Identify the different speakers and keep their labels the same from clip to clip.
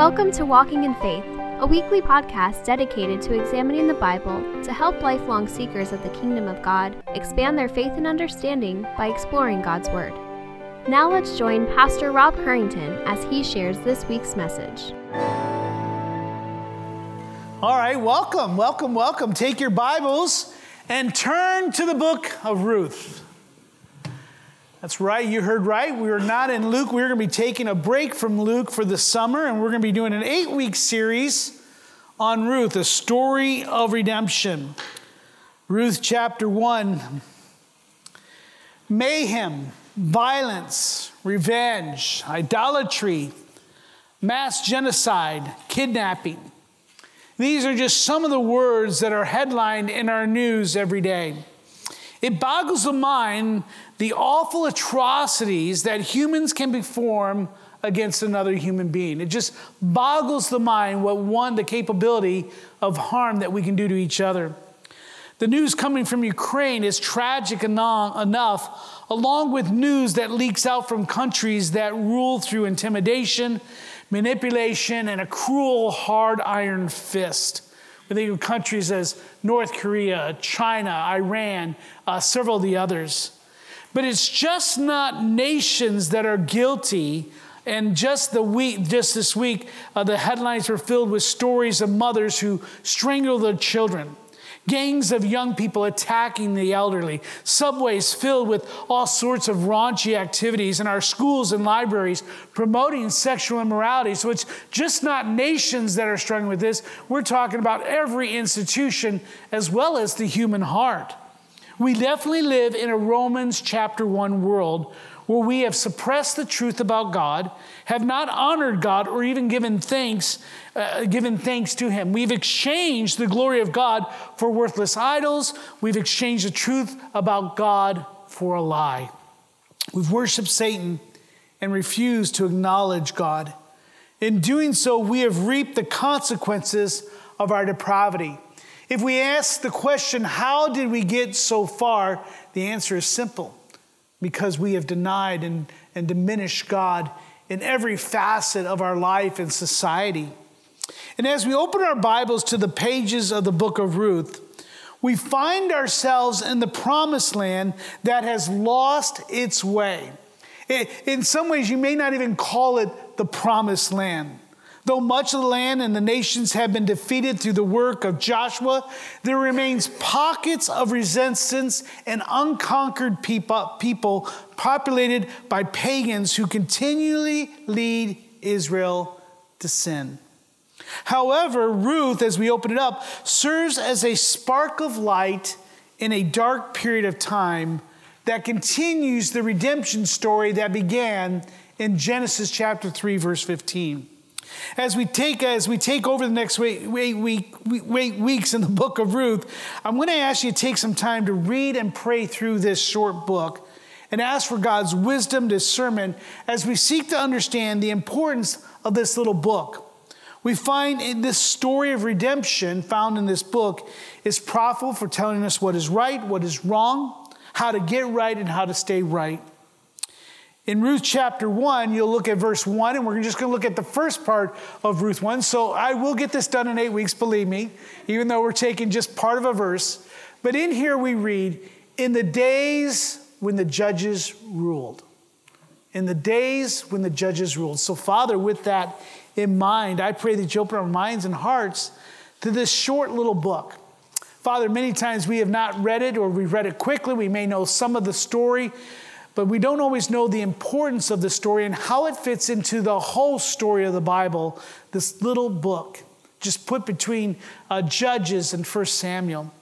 Speaker 1: Welcome to Walking in Faith, a weekly podcast dedicated to examining the Bible to help lifelong seekers of the kingdom of God expand their faith and understanding by exploring God's Word. Now let's join Pastor Rob Curington as he shares this week's message.
Speaker 2: All right, welcome, welcome, welcome. Take your Bibles and turn to the book of Ruth. That's right, you heard right. We are not in Luke. We're going to be taking a break from Luke for the summer, and we're going to be doing an eight week series on Ruth, a story of redemption. Ruth chapter 1 mayhem, violence, revenge, idolatry, mass genocide, kidnapping. These are just some of the words that are headlined in our news every day. It boggles the mind the awful atrocities that humans can perform against another human being. It just boggles the mind what one, the capability of harm that we can do to each other. The news coming from Ukraine is tragic enough, along with news that leaks out from countries that rule through intimidation, manipulation, and a cruel, hard iron fist. We think of countries as North Korea, China, Iran, uh, several of the others. But it's just not nations that are guilty. And just the week, just this week, uh, the headlines were filled with stories of mothers who strangle their children, gangs of young people attacking the elderly, subways filled with all sorts of raunchy activities, and our schools and libraries promoting sexual immorality. So it's just not nations that are struggling with this. We're talking about every institution as well as the human heart. We definitely live in a Romans chapter 1 world where we have suppressed the truth about God, have not honored God or even given thanks, uh, given thanks to Him. We've exchanged the glory of God for worthless idols. We've exchanged the truth about God for a lie. We've worshiped Satan and refused to acknowledge God. In doing so, we have reaped the consequences of our depravity. If we ask the question, how did we get so far? The answer is simple because we have denied and, and diminished God in every facet of our life and society. And as we open our Bibles to the pages of the book of Ruth, we find ourselves in the promised land that has lost its way. In some ways, you may not even call it the promised land. Though much of the land and the nations have been defeated through the work of Joshua, there remains pockets of resistance and unconquered people populated by pagans who continually lead Israel to sin. However, Ruth, as we open it up, serves as a spark of light in a dark period of time that continues the redemption story that began in Genesis chapter 3 verse 15. As we take as we take over the next week, week, week, weeks in the book of Ruth, I'm going to ask you to take some time to read and pray through this short book and ask for God's wisdom, discernment, as we seek to understand the importance of this little book. We find in this story of redemption found in this book is profitable for telling us what is right, what is wrong, how to get right, and how to stay right. In Ruth chapter 1, you'll look at verse 1, and we're just going to look at the first part of Ruth 1. So I will get this done in eight weeks, believe me, even though we're taking just part of a verse. But in here we read, In the days when the judges ruled. In the days when the judges ruled. So, Father, with that in mind, I pray that you open our minds and hearts to this short little book. Father, many times we have not read it or we read it quickly. We may know some of the story, but we don't always know the importance of the story and how it fits into the whole story of the Bible, this little book, just put between uh, Judges and First Samuel.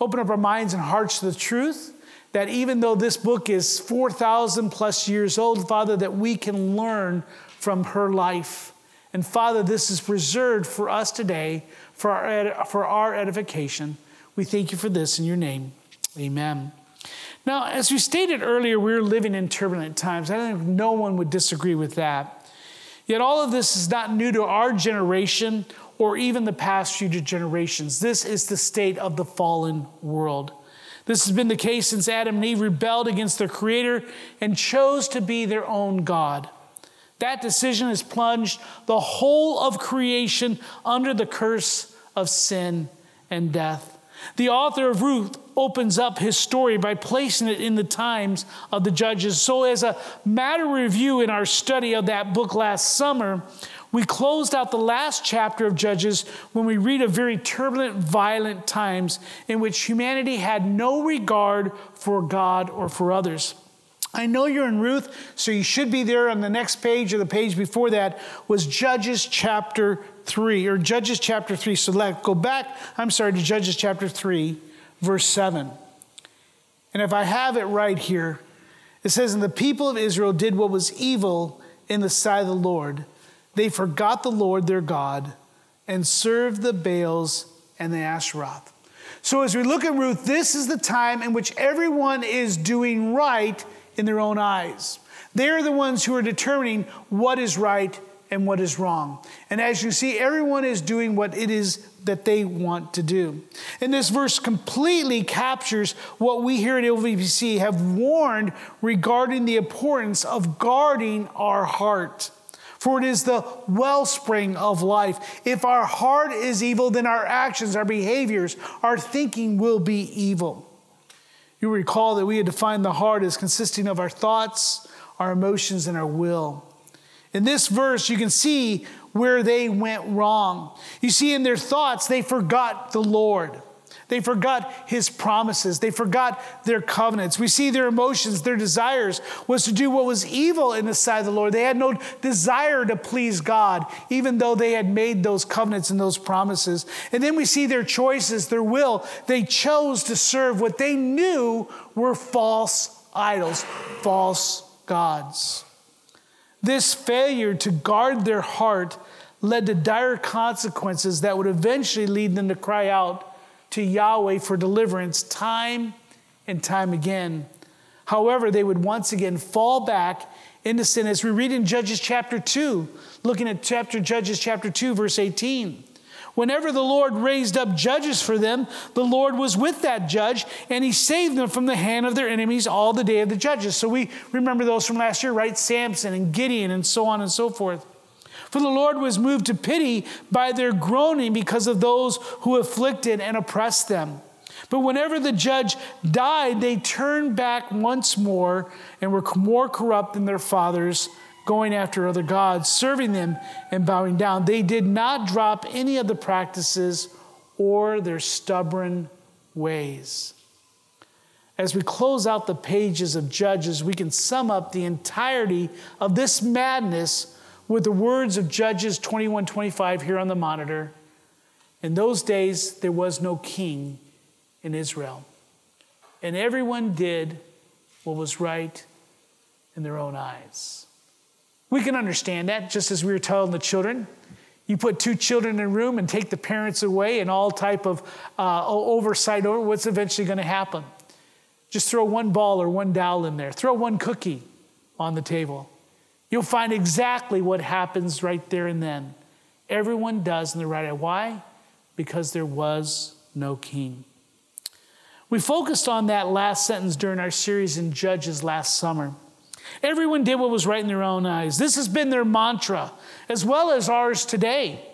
Speaker 2: Open up our minds and hearts to the truth that even though this book is 4,000 plus years old, Father, that we can learn from her life. And Father, this is preserved for us today for our, for our edification. We thank you for this in your name. Amen. Now, as we stated earlier, we're living in turbulent times. I think no one would disagree with that. Yet, all of this is not new to our generation or even the past future generations. This is the state of the fallen world. This has been the case since Adam and Eve rebelled against their Creator and chose to be their own God. That decision has plunged the whole of creation under the curse of sin and death. The author of Ruth opens up his story by placing it in the times of the judges. So, as a matter of review in our study of that book last summer, we closed out the last chapter of Judges when we read of very turbulent, violent times in which humanity had no regard for God or for others. I know you're in Ruth, so you should be there on the next page or the page before that was Judges chapter 3 or Judges chapter 3. So let go back, I'm sorry, to Judges chapter 3, verse 7. And if I have it right here, it says, And the people of Israel did what was evil in the sight of the Lord. They forgot the Lord their God and served the Baals and the Asheroth. So as we look at Ruth, this is the time in which everyone is doing right in their own eyes. They're the ones who are determining what is right and what is wrong. And as you see, everyone is doing what it is that they want to do. And this verse completely captures what we here at LVBC have warned regarding the importance of guarding our heart. For it is the wellspring of life. If our heart is evil, then our actions, our behaviors, our thinking will be evil. You recall that we had defined the heart as consisting of our thoughts, our emotions, and our will. In this verse, you can see where they went wrong. You see, in their thoughts, they forgot the Lord. They forgot his promises. They forgot their covenants. We see their emotions, their desires was to do what was evil in the sight of the Lord. They had no desire to please God, even though they had made those covenants and those promises. And then we see their choices, their will. They chose to serve what they knew were false idols, false gods. This failure to guard their heart led to dire consequences that would eventually lead them to cry out to Yahweh for deliverance time and time again. However, they would once again fall back into sin as we read in Judges chapter 2, looking at chapter Judges chapter 2 verse 18. Whenever the Lord raised up judges for them, the Lord was with that judge and he saved them from the hand of their enemies all the day of the judges. So we remember those from last year, right? Samson and Gideon and so on and so forth. For the Lord was moved to pity by their groaning because of those who afflicted and oppressed them. But whenever the judge died, they turned back once more and were more corrupt than their fathers, going after other gods, serving them and bowing down. They did not drop any of the practices or their stubborn ways. As we close out the pages of Judges, we can sum up the entirety of this madness with the words of Judges 21 25 here on the monitor. In those days, there was no king in Israel, and everyone did what was right in their own eyes. We can understand that, just as we were telling the children. You put two children in a room and take the parents away, and all type of uh, oversight over what's eventually going to happen. Just throw one ball or one doll in there, throw one cookie on the table. You'll find exactly what happens right there and then. Everyone does in the right eye. Why? Because there was no king. We focused on that last sentence during our series in Judges last summer. Everyone did what was right in their own eyes. This has been their mantra, as well as ours today.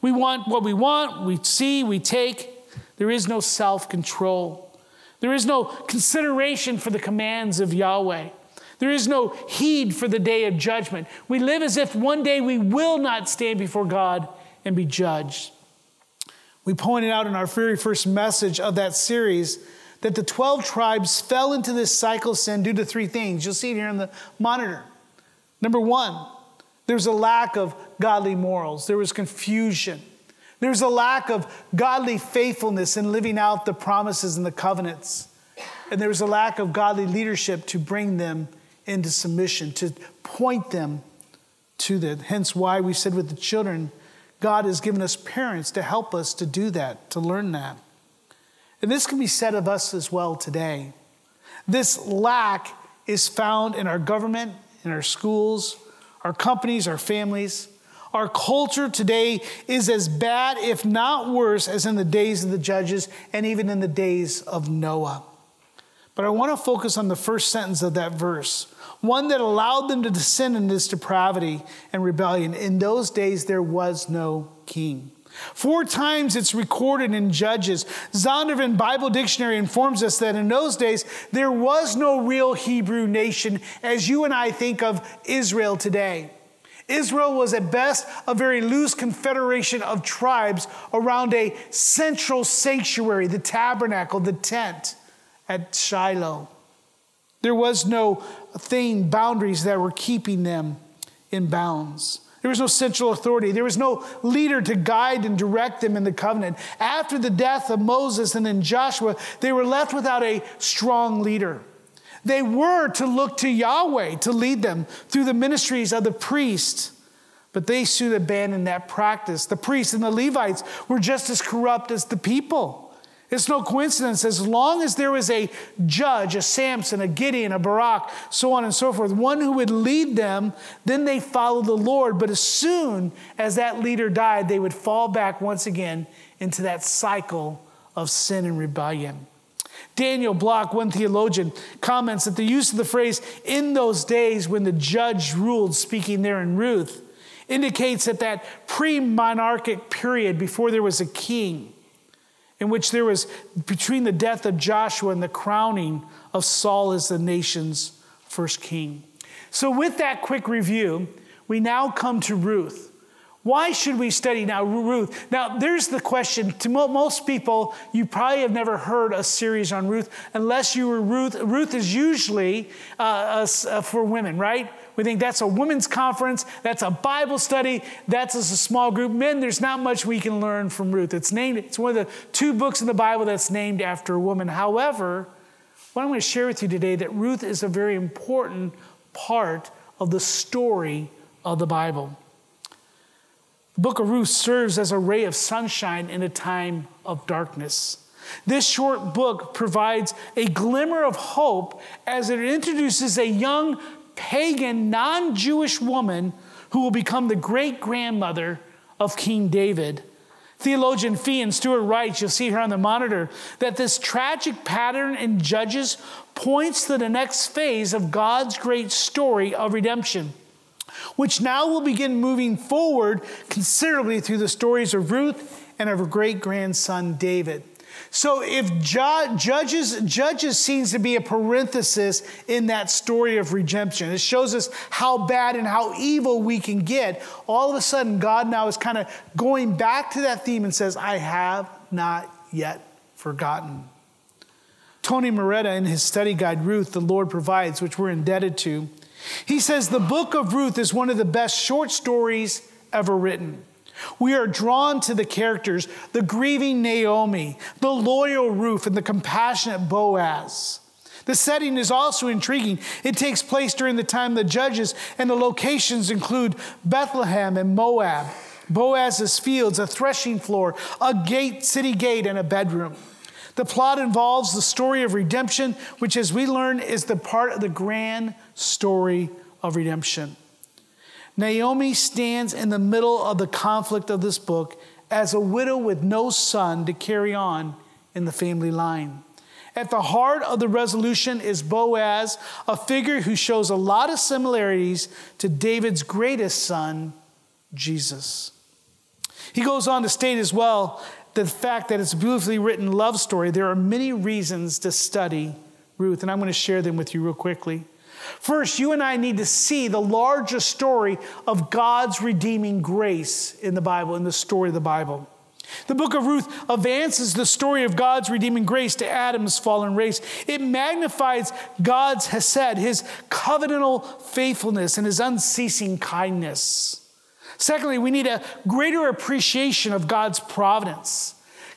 Speaker 2: We want what we want, we see, we take. There is no self control, there is no consideration for the commands of Yahweh. There is no heed for the day of judgment. We live as if one day we will not stand before God and be judged. We pointed out in our very first message of that series that the 12 tribes fell into this cycle of sin due to three things. You'll see it here on the monitor. Number one, there's a lack of godly morals, there was confusion. There's a lack of godly faithfulness in living out the promises and the covenants. And there was a lack of godly leadership to bring them into submission, to point them to that. Hence, why we said with the children, God has given us parents to help us to do that, to learn that. And this can be said of us as well today. This lack is found in our government, in our schools, our companies, our families. Our culture today is as bad, if not worse, as in the days of the judges and even in the days of Noah. But I want to focus on the first sentence of that verse, one that allowed them to descend in this depravity and rebellion. In those days, there was no king. Four times it's recorded in Judges. Zondervan Bible Dictionary informs us that in those days there was no real Hebrew nation as you and I think of Israel today. Israel was at best a very loose confederation of tribes around a central sanctuary, the tabernacle, the tent at Shiloh. There was no thing, boundaries that were keeping them in bounds. There was no central authority. There was no leader to guide and direct them in the covenant. After the death of Moses and then Joshua, they were left without a strong leader. They were to look to Yahweh to lead them through the ministries of the priest, but they soon abandoned that practice. The priests and the Levites were just as corrupt as the people. It's no coincidence. As long as there was a judge, a Samson, a Gideon, a Barak, so on and so forth, one who would lead them, then they followed the Lord. But as soon as that leader died, they would fall back once again into that cycle of sin and rebellion. Daniel Block, one theologian, comments that the use of the phrase in those days when the judge ruled, speaking there in Ruth, indicates that that pre monarchic period before there was a king in which there was between the death of Joshua and the crowning of Saul as the nation's first king. So, with that quick review, we now come to Ruth. Why should we study now Ruth? Now, there's the question. To most people, you probably have never heard a series on Ruth unless you were Ruth. Ruth is usually uh, uh, for women, right? We think that's a women's conference, that's a Bible study, that's a small group. Men, there's not much we can learn from Ruth. It's named, it's one of the two books in the Bible that's named after a woman. However, what I'm going to share with you today that Ruth is a very important part of the story of the Bible. The book of Ruth serves as a ray of sunshine in a time of darkness. This short book provides a glimmer of hope as it introduces a young pagan, non Jewish woman who will become the great grandmother of King David. Theologian Fee and Stuart writes, you'll see her on the monitor, that this tragic pattern in Judges points to the next phase of God's great story of redemption, which now will begin moving forward considerably through the stories of Ruth and of her great grandson David. So if ju- judges, judges seems to be a parenthesis in that story of redemption. It shows us how bad and how evil we can get. All of a sudden, God now is kind of going back to that theme and says, I have not yet forgotten. Tony Merida, in his study guide, Ruth, the Lord Provides, which we're indebted to, he says the book of Ruth is one of the best short stories ever written. We are drawn to the characters the grieving Naomi, the loyal Ruth, and the compassionate Boaz. The setting is also intriguing. It takes place during the time of the judges, and the locations include Bethlehem and Moab, Boaz's fields, a threshing floor, a gate, city gate, and a bedroom. The plot involves the story of redemption, which, as we learn, is the part of the grand story of redemption. Naomi stands in the middle of the conflict of this book as a widow with no son to carry on in the family line. At the heart of the resolution is Boaz, a figure who shows a lot of similarities to David's greatest son, Jesus. He goes on to state as well the fact that it's a beautifully written love story. There are many reasons to study Ruth, and I'm going to share them with you real quickly. First, you and I need to see the larger story of God's redeeming grace in the Bible, in the story of the Bible. The book of Ruth advances the story of God's redeeming grace to Adam's fallen race. It magnifies God's hesed, his covenantal faithfulness, and his unceasing kindness. Secondly, we need a greater appreciation of God's providence.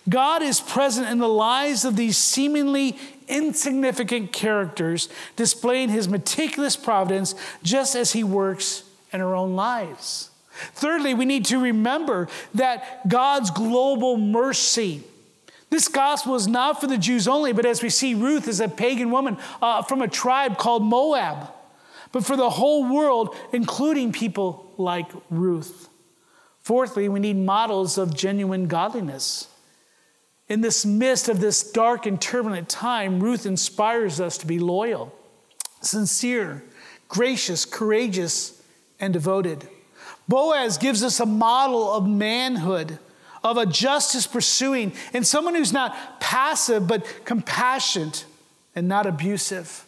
Speaker 2: God is present in the lives of these seemingly insignificant characters, displaying his meticulous providence just as he works in our own lives. Thirdly, we need to remember that God's global mercy. This gospel is not for the Jews only, but as we see, Ruth is a pagan woman uh, from a tribe called Moab, but for the whole world, including people like Ruth. Fourthly, we need models of genuine godliness. In this midst of this dark and turbulent time, Ruth inspires us to be loyal, sincere, gracious, courageous, and devoted. Boaz gives us a model of manhood, of a justice pursuing, and someone who's not passive but compassionate and not abusive.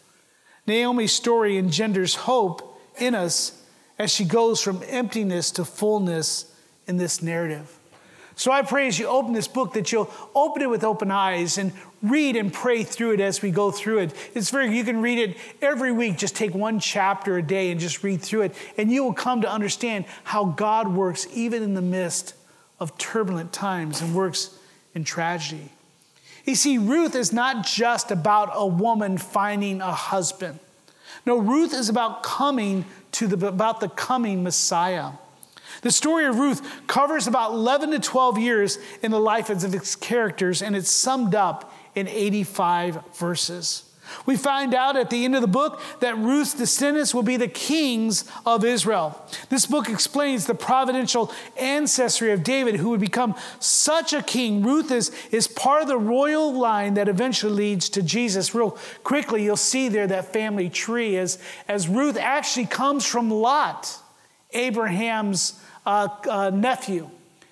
Speaker 2: Naomi's story engenders hope in us as she goes from emptiness to fullness in this narrative. So I pray as you open this book that you'll open it with open eyes and read and pray through it as we go through it. It's very, you can read it every week, just take one chapter a day and just read through it, and you will come to understand how God works even in the midst of turbulent times and works in tragedy. You see, Ruth is not just about a woman finding a husband. No, Ruth is about coming to the about the coming Messiah. The story of Ruth covers about 11 to 12 years in the life of its characters, and it's summed up in 85 verses. We find out at the end of the book that Ruth's descendants will be the kings of Israel. This book explains the providential ancestry of David, who would become such a king. Ruth is, is part of the royal line that eventually leads to Jesus. Real quickly, you'll see there that family tree as, as Ruth actually comes from Lot, Abraham's uh, uh, nephew.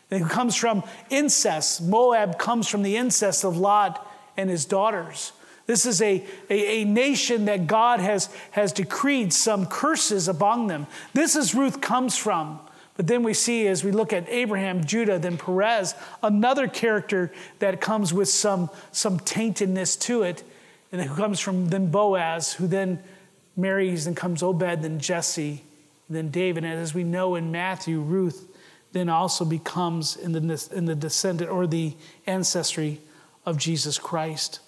Speaker 2: It comes from incest. Moab comes from the incest of Lot and his daughters. This is a, a, a, nation that God has, has decreed some curses among them. This is Ruth comes from. But then we see as we look at Abraham, Judah, then Perez, another character that comes with some, some taintedness to it, and who comes from then Boaz, who then marries and comes Obed, then Jesse, then David. And as we know in Matthew, Ruth then also becomes in the, in the descendant or the ancestry of Jesus Christ.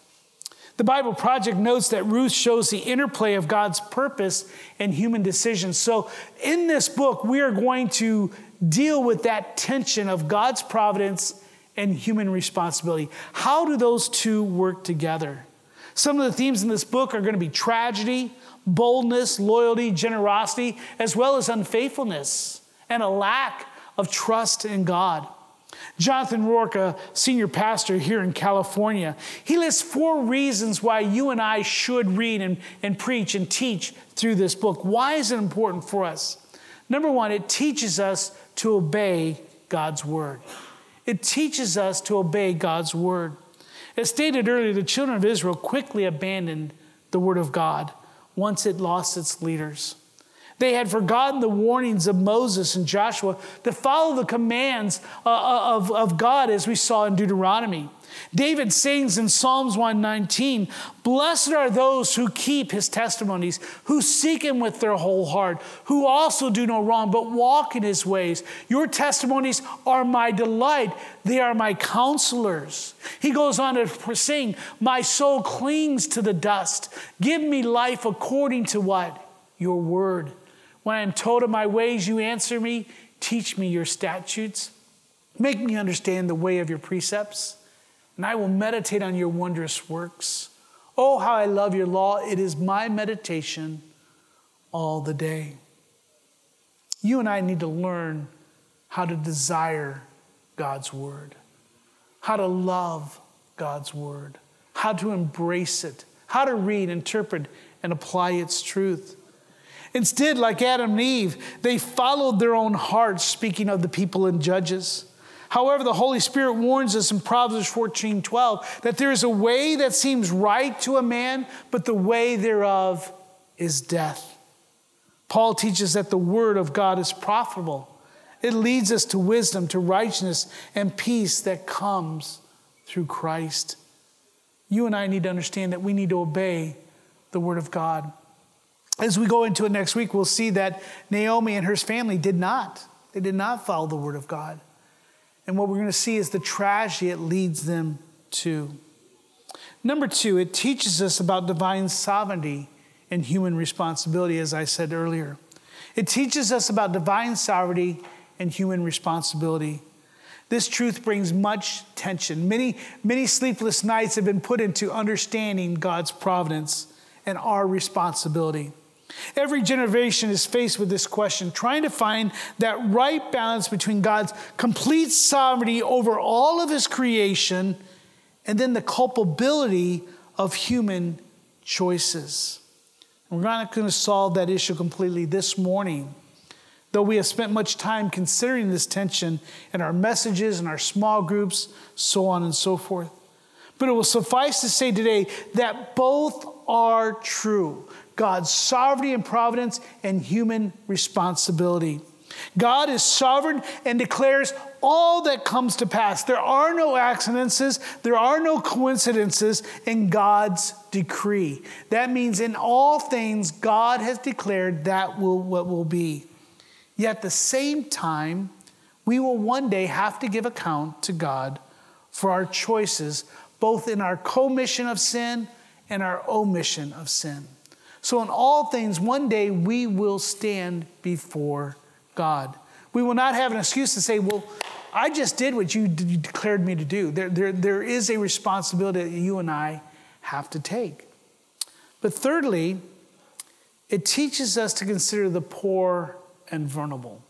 Speaker 2: The Bible Project notes that Ruth shows the interplay of God's purpose and human decisions. So, in this book, we are going to deal with that tension of God's providence and human responsibility. How do those two work together? Some of the themes in this book are going to be tragedy, boldness, loyalty, generosity, as well as unfaithfulness and a lack of trust in God. Jonathan Rourke, a senior pastor here in California, he lists four reasons why you and I should read and, and preach and teach through this book. Why is it important for us? Number one, it teaches us to obey God's word. It teaches us to obey God's word. As stated earlier, the children of Israel quickly abandoned the word of God once it lost its leaders. They had forgotten the warnings of Moses and Joshua to follow the commands uh, uh, of, of God, as we saw in Deuteronomy. David sings in Psalms 119 Blessed are those who keep his testimonies, who seek him with their whole heart, who also do no wrong, but walk in his ways. Your testimonies are my delight, they are my counselors. He goes on to sing, My soul clings to the dust. Give me life according to what? Your word. When I am told of my ways, you answer me. Teach me your statutes. Make me understand the way of your precepts, and I will meditate on your wondrous works. Oh, how I love your law. It is my meditation all the day. You and I need to learn how to desire God's word, how to love God's word, how to embrace it, how to read, interpret, and apply its truth. Instead, like Adam and Eve, they followed their own hearts, speaking of the people in Judges. However, the Holy Spirit warns us in Proverbs 14 12 that there is a way that seems right to a man, but the way thereof is death. Paul teaches that the word of God is profitable. It leads us to wisdom, to righteousness, and peace that comes through Christ. You and I need to understand that we need to obey the word of God. As we go into it next week, we'll see that Naomi and her family did not. They did not follow the word of God. And what we're going to see is the tragedy it leads them to. Number two, it teaches us about divine sovereignty and human responsibility, as I said earlier. It teaches us about divine sovereignty and human responsibility. This truth brings much tension. Many, many sleepless nights have been put into understanding God's providence and our responsibility. Every generation is faced with this question, trying to find that right balance between God's complete sovereignty over all of his creation and then the culpability of human choices. We're not going to solve that issue completely this morning, though we have spent much time considering this tension in our messages and our small groups, so on and so forth. But it will suffice to say today that both are true God's sovereignty and providence and human responsibility. God is sovereign and declares all that comes to pass. There are no accidents, there are no coincidences in God's decree. That means in all things, God has declared that will what will be. Yet at the same time, we will one day have to give account to God for our choices, both in our commission of sin and our omission of sin. So, in all things, one day we will stand before God. We will not have an excuse to say, well, I just did what you, declared me to do. There, there, there is a responsibility that you and I have to take. But thirdly, it teaches us to consider the poor and vulnerable.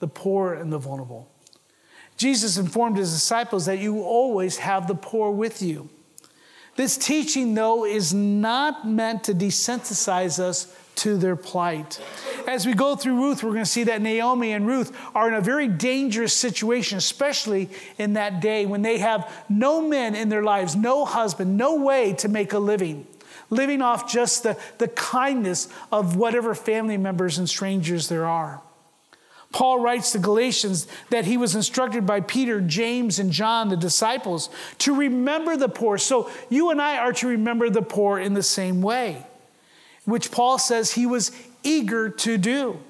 Speaker 2: The poor and the vulnerable. Jesus informed his disciples that you always have the poor with you. This teaching, though, is not meant to desensitize us to their plight. As we go through Ruth, we're going to see that Naomi and Ruth are in a very dangerous situation, especially in that day when they have no men in their lives, no husband, no way to make a living, living off just the, the kindness of whatever family members and strangers there are. Paul writes to Galatians that he was instructed by Peter, James, and John, the disciples, to remember the poor. So you and I are to remember the poor in the same way which Paul says he was eager to do.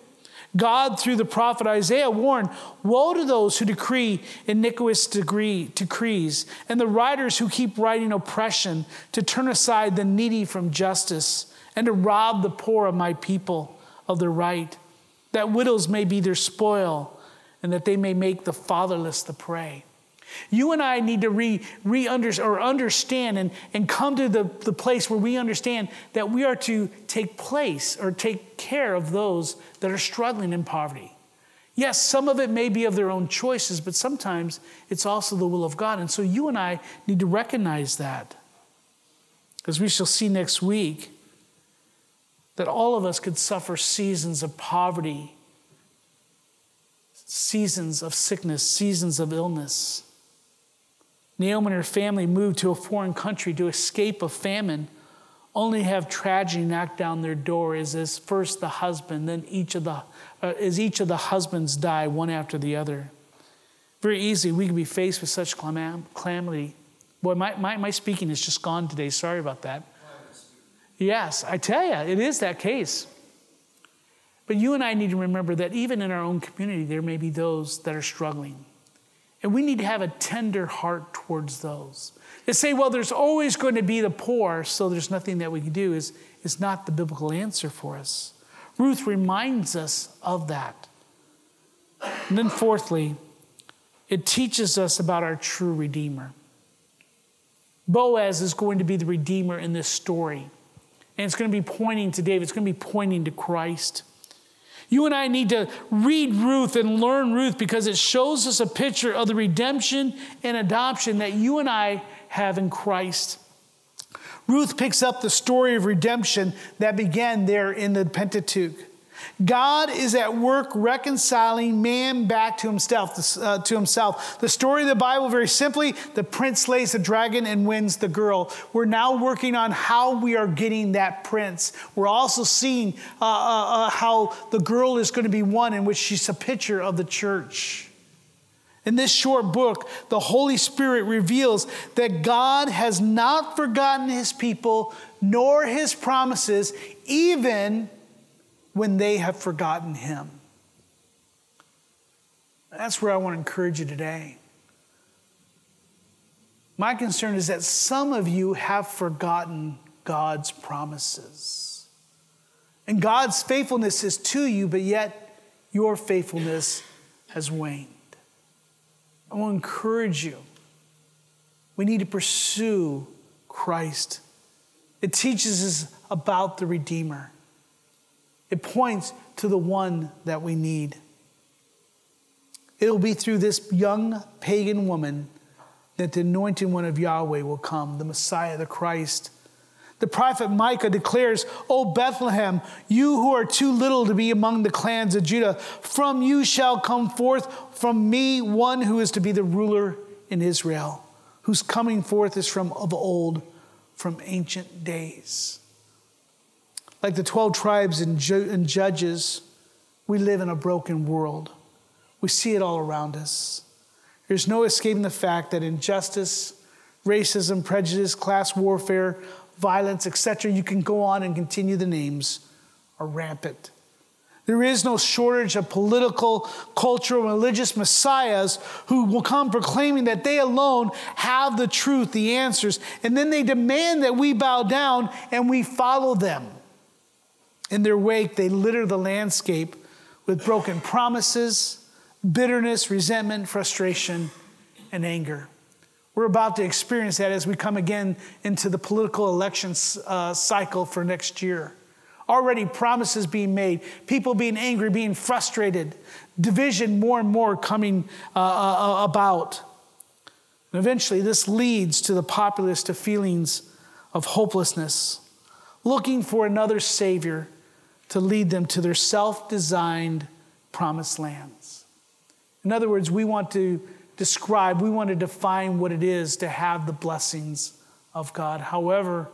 Speaker 2: God, through the prophet Isaiah, warned Woe to those who decree iniquitous degree, decrees, and the writers who keep writing oppression, to turn aside the needy from justice, and to rob the poor of my people of their right, that widows may be their spoil, and that they may make the fatherless the prey. You and I need to re, re under, or understand and, and come to the, the place where we understand that we are to take place or take care of those that are struggling in poverty. Yes, some of it may be of their own choices, but sometimes it's also the will of God. And so you and I need to recognize that. As we shall see next week, that all of us could suffer seasons of poverty, seasons of sickness, seasons of illness. Naomi and her family moved to a foreign country to escape a famine, only have tragedy knock down their door as, as first the husband, then each of the, uh, as each of the husbands die one after the other. Very easy, we can be faced with such calam- calamity. Boy, my, my, my speaking is just gone today. Sorry about that. Yes, I tell you, it is that case. But you and I need to remember that even in our own community, there may be those that are struggling. And we need to have a tender heart towards those. To say, well, there's always going to be the poor, so there's nothing that we can do, is, is not the biblical answer for us. Ruth reminds us of that. And then, fourthly, it teaches us about our true Redeemer. Boaz is going to be the Redeemer in this story. And it's going to be pointing to David, it's going to be pointing to Christ. You and I need to read Ruth and learn Ruth because it shows us a picture of the redemption and adoption that you and I have in Christ. Ruth picks up the story of redemption that began there in the Pentateuch. God is at work reconciling man back to himself. Uh, to himself. The story of the Bible, very simply, the prince slays the dragon and wins the girl. We're now working on how we are getting that prince. We're also seeing uh, uh, uh how the girl is going to be one, in which she's a picture of the church. In this short book, the Holy Spirit reveals that God has not forgotten his people nor his promises, even when they have forgotten Him. That's where I want to encourage you today. My concern is that some of you have forgotten God's promises. And God's faithfulness is to you, but yet your faithfulness has waned. I want to encourage you. We need to pursue Christ. It teaches us about the Redeemer. It points to the one that we need. It'll be through this young pagan woman that the anointed one of Yahweh will come, the Messiah, the Christ. The prophet Micah declares, O Bethlehem, you who are too little to be among the clans of Judah, from you shall come forth from me one who is to be the ruler in Israel, whose coming forth is from of old, from ancient days. Like the 12 tribes and Judges, we live in a broken world. We see it all around us. There's no escaping the fact that injustice, racism, prejudice, class warfare, violence, etc., you can go on and continue the names, are rampant. There is no shortage of political, cultural, religious messiahs who will come proclaiming that they alone have the truth, the answers, and then they demand that we bow down and we follow them. In their wake, they litter the landscape with broken promises, bitterness, resentment, frustration, and anger. We're about to experience that as we come again into the political election uh, cycle for next year. Already promises being made, people being angry, being frustrated, division more and more coming uh, uh, uh about. And eventually, this leads to the populace to feelings of hopelessness, looking for another Savior to lead them to their self designed promised lands. In other words, we want to describe, we want to define what it is to have the blessings of God. However,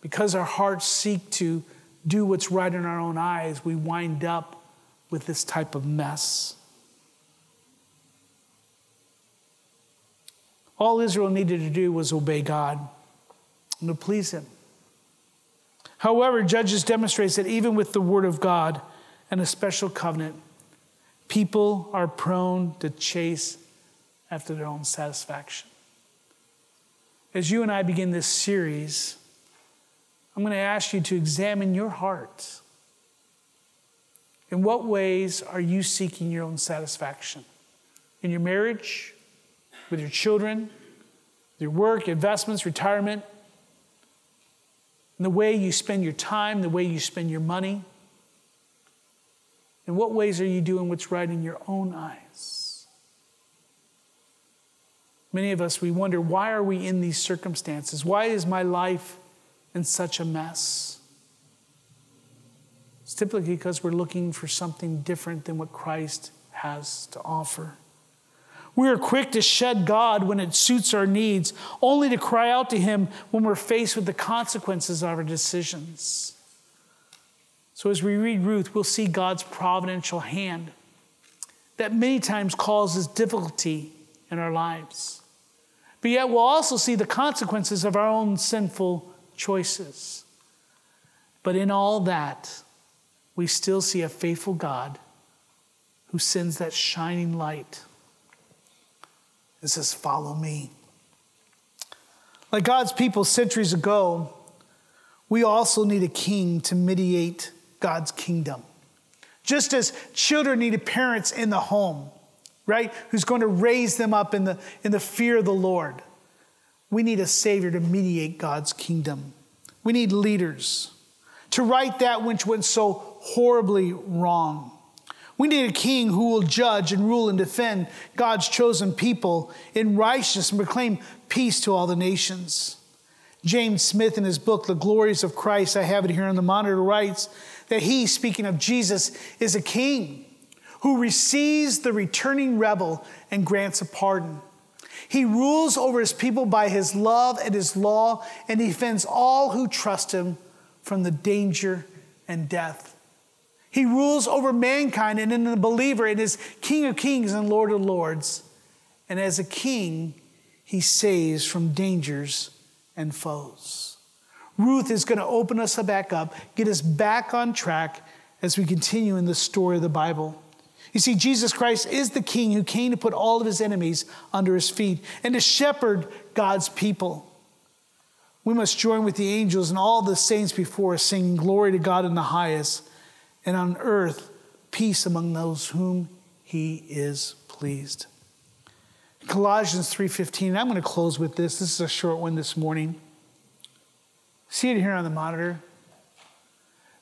Speaker 2: because our hearts seek to do what's right in our own eyes, we wind up with this type of mess. All Israel needed to do was obey God and to please Him. However, Judges demonstrates that even with the Word of God and a special covenant, people are prone to chase after their own satisfaction. As you and I begin this series, I'm going to ask you to examine your heart. In what ways are you seeking your own satisfaction? In your marriage, with your children, your work, investments, retirement, in the way you spend your time, the way you spend your money? In what ways are you doing what's right in your own eyes? Many of us, we wonder, why are we in these circumstances? Why is my life in such a mess? It's typically because we're looking for something different than what Christ has to offer. We are quick to shed God when it suits our needs, only to cry out to Him when we're faced with the consequences of our decisions. So, as we read Ruth, we'll see God's providential hand that many times causes difficulty in our lives. But yet, we'll also see the consequences of our own sinful choices. But in all that, we still see a faithful God who sends that shining light it says, Follow me. Like God's people centuries ago, we also need a king to mediate God's kingdom. Just as children needed parents in the home, right? Who's going to raise them up in the, in the fear of the Lord. We need a Savior to mediate God's kingdom. We need leaders to right that which went so horribly wrong. We need a king who will judge and rule and defend God's chosen people in righteousness and proclaim peace to all the nations. James Smith, in his book, The Glories of Christ, I have it here on the monitor, writes that he, speaking of Jesus, is a king who receives the returning rebel and grants a pardon. He rules over his people by his love and his law and defends all who trust him from the danger and death. He rules over mankind and in the believer and is King of kings and Lord of lords. And as a king, he saves from dangers and foes. Ruth is going to open us back up, get us back on track as we continue in the story of the Bible. You see, Jesus Christ is the king who came to put all of his enemies under his feet and to shepherd God's people. We must join with the angels and all the saints before us, singing glory to God in the highest and on earth peace among those whom he is pleased. Colossians 3:15. I'm going to close with this. This is a short one this morning. See it here on the monitor.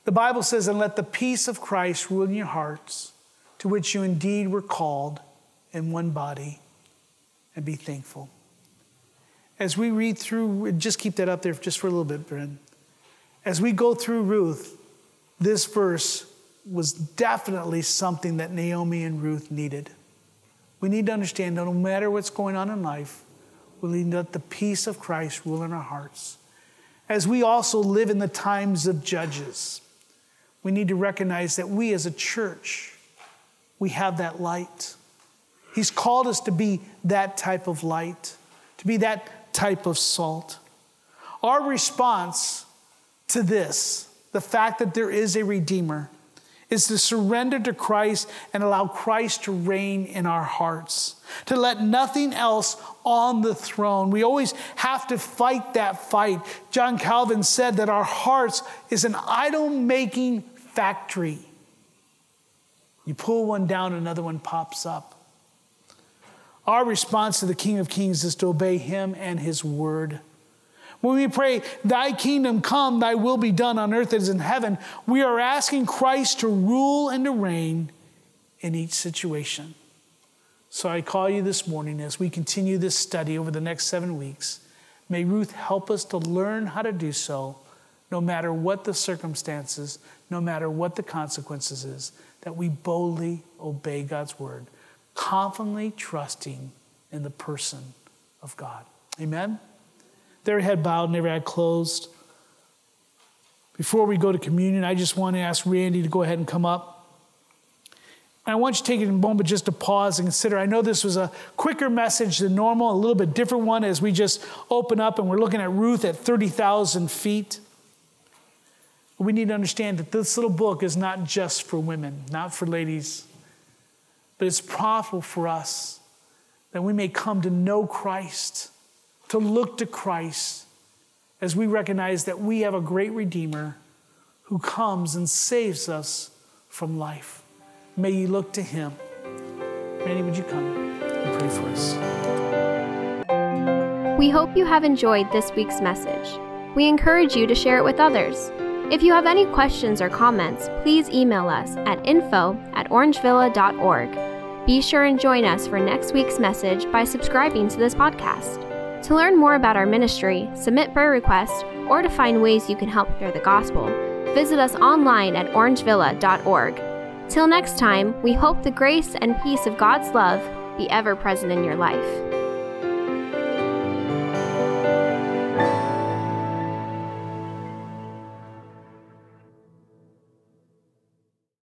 Speaker 2: The Bible says, "And let the peace of Christ rule in your hearts, to which you indeed were called in one body, and be thankful." as we read through, just keep that up there just for a little bit, Bryn. As we go through Ruth, this verse was definitely something that Naomi and Ruth needed. We need to understand that no matter what's going on in life, we need to let the peace of Christ rule in our hearts. As we also live in the times of judges, we need to recognize that we as a church, we have that light. He's called us to be that type of light, to be that type of salt. Our response to this, the fact that there is a Redeemer, is to surrender to Christ and allow Christ to reign in our hearts, to let nothing else on the throne. We always have to fight that fight. John Calvin said that our hearts is an idol making factory. You pull one down, another one pops up. Our response to the King of Kings is to obey him and his word. When we pray, Thy kingdom come, Thy will be done on earth as in heaven, we are asking Christ to rule and to reign in each situation. So I call you this morning as we continue this study over the next seven weeks. May Ruth help us to learn how to do so, no matter what the circumstances, no matter what the consequences is, that we boldly obey God's word, confidently trusting in the person of God. Amen their head bowed and their head closed. Before we go to communion, I just want to ask Randy to go ahead and come up. And I want you to take a moment just to pause and consider. I know this was a quicker message than normal, a little bit different one as we just open up and we're looking at Ruth at 30,000 feet. We need to understand that this little book is not just for women, not for ladies, but it's profitable for us that we may come to know Christ to look to Christ as we recognize that we have a great Redeemer who comes and saves us from life. May you look to him. Randy, would you come and pray for us?
Speaker 1: We hope you have enjoyed this week's message. We encourage you to share it with others. If you have any questions or comments, please email us at info at orangevilla.org. Be sure and join us for next week's message by subscribing to this podcast. To learn more about our ministry, submit prayer requests, or to find ways you can help share the gospel, visit us online at orangevilla.org. Till next time, we hope the grace and peace of God's love be ever present in your life.